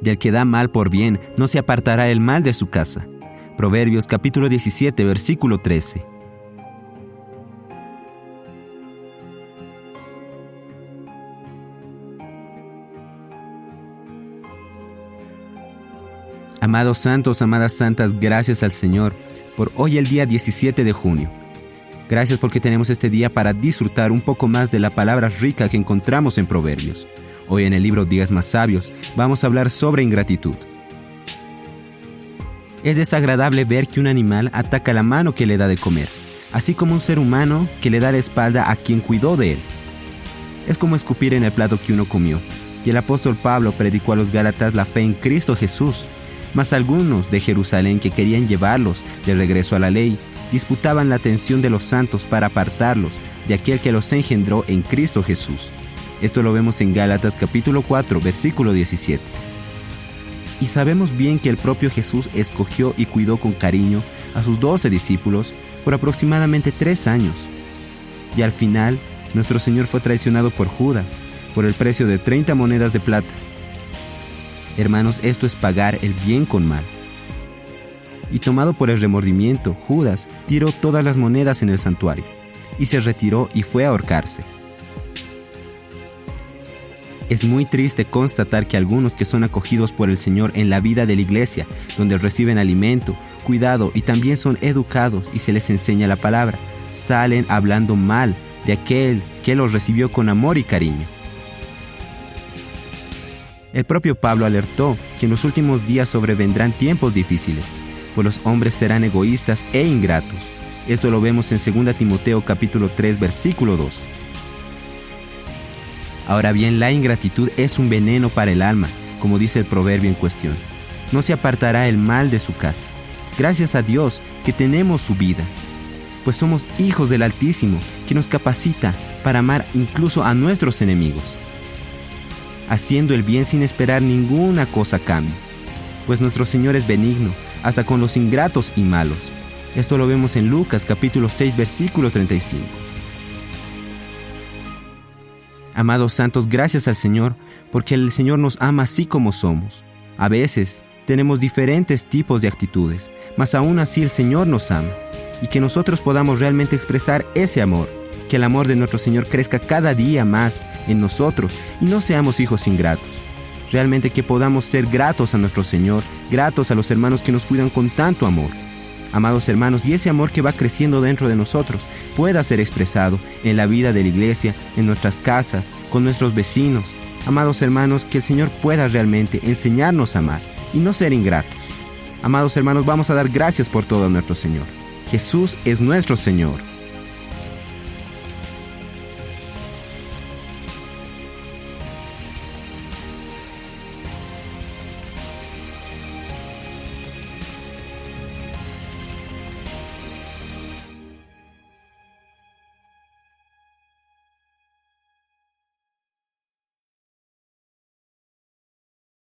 Del que da mal por bien, no se apartará el mal de su casa. Proverbios capítulo 17, versículo 13. Amados santos, amadas santas, gracias al Señor por hoy el día 17 de junio. Gracias porque tenemos este día para disfrutar un poco más de la palabra rica que encontramos en Proverbios. Hoy en el libro Días más sabios vamos a hablar sobre ingratitud. Es desagradable ver que un animal ataca la mano que le da de comer, así como un ser humano que le da la espalda a quien cuidó de él. Es como escupir en el plato que uno comió, y el apóstol Pablo predicó a los Gálatas la fe en Cristo Jesús. Mas algunos de Jerusalén que querían llevarlos de regreso a la ley, disputaban la atención de los santos para apartarlos de aquel que los engendró en Cristo Jesús. Esto lo vemos en Gálatas capítulo 4, versículo 17. Y sabemos bien que el propio Jesús escogió y cuidó con cariño a sus doce discípulos por aproximadamente tres años. Y al final, nuestro Señor fue traicionado por Judas, por el precio de 30 monedas de plata. Hermanos, esto es pagar el bien con mal. Y tomado por el remordimiento, Judas tiró todas las monedas en el santuario, y se retiró y fue a ahorcarse. Es muy triste constatar que algunos que son acogidos por el Señor en la vida de la iglesia, donde reciben alimento, cuidado y también son educados y se les enseña la palabra, salen hablando mal de aquel que los recibió con amor y cariño. El propio Pablo alertó que en los últimos días sobrevendrán tiempos difíciles, pues los hombres serán egoístas e ingratos. Esto lo vemos en 2 Timoteo capítulo 3 versículo 2. Ahora bien, la ingratitud es un veneno para el alma, como dice el proverbio en cuestión. No se apartará el mal de su casa. Gracias a Dios que tenemos su vida, pues somos hijos del Altísimo, que nos capacita para amar incluso a nuestros enemigos, haciendo el bien sin esperar ninguna cosa a cambio, pues nuestro Señor es benigno, hasta con los ingratos y malos. Esto lo vemos en Lucas capítulo 6 versículo 35. Amados santos, gracias al Señor, porque el Señor nos ama así como somos. A veces tenemos diferentes tipos de actitudes, mas aún así el Señor nos ama, y que nosotros podamos realmente expresar ese amor, que el amor de nuestro Señor crezca cada día más en nosotros y no seamos hijos ingratos. Realmente que podamos ser gratos a nuestro Señor, gratos a los hermanos que nos cuidan con tanto amor. Amados hermanos, y ese amor que va creciendo dentro de nosotros pueda ser expresado en la vida de la iglesia, en nuestras casas, con nuestros vecinos. Amados hermanos, que el Señor pueda realmente enseñarnos a amar y no ser ingratos. Amados hermanos, vamos a dar gracias por todo a nuestro Señor. Jesús es nuestro Señor.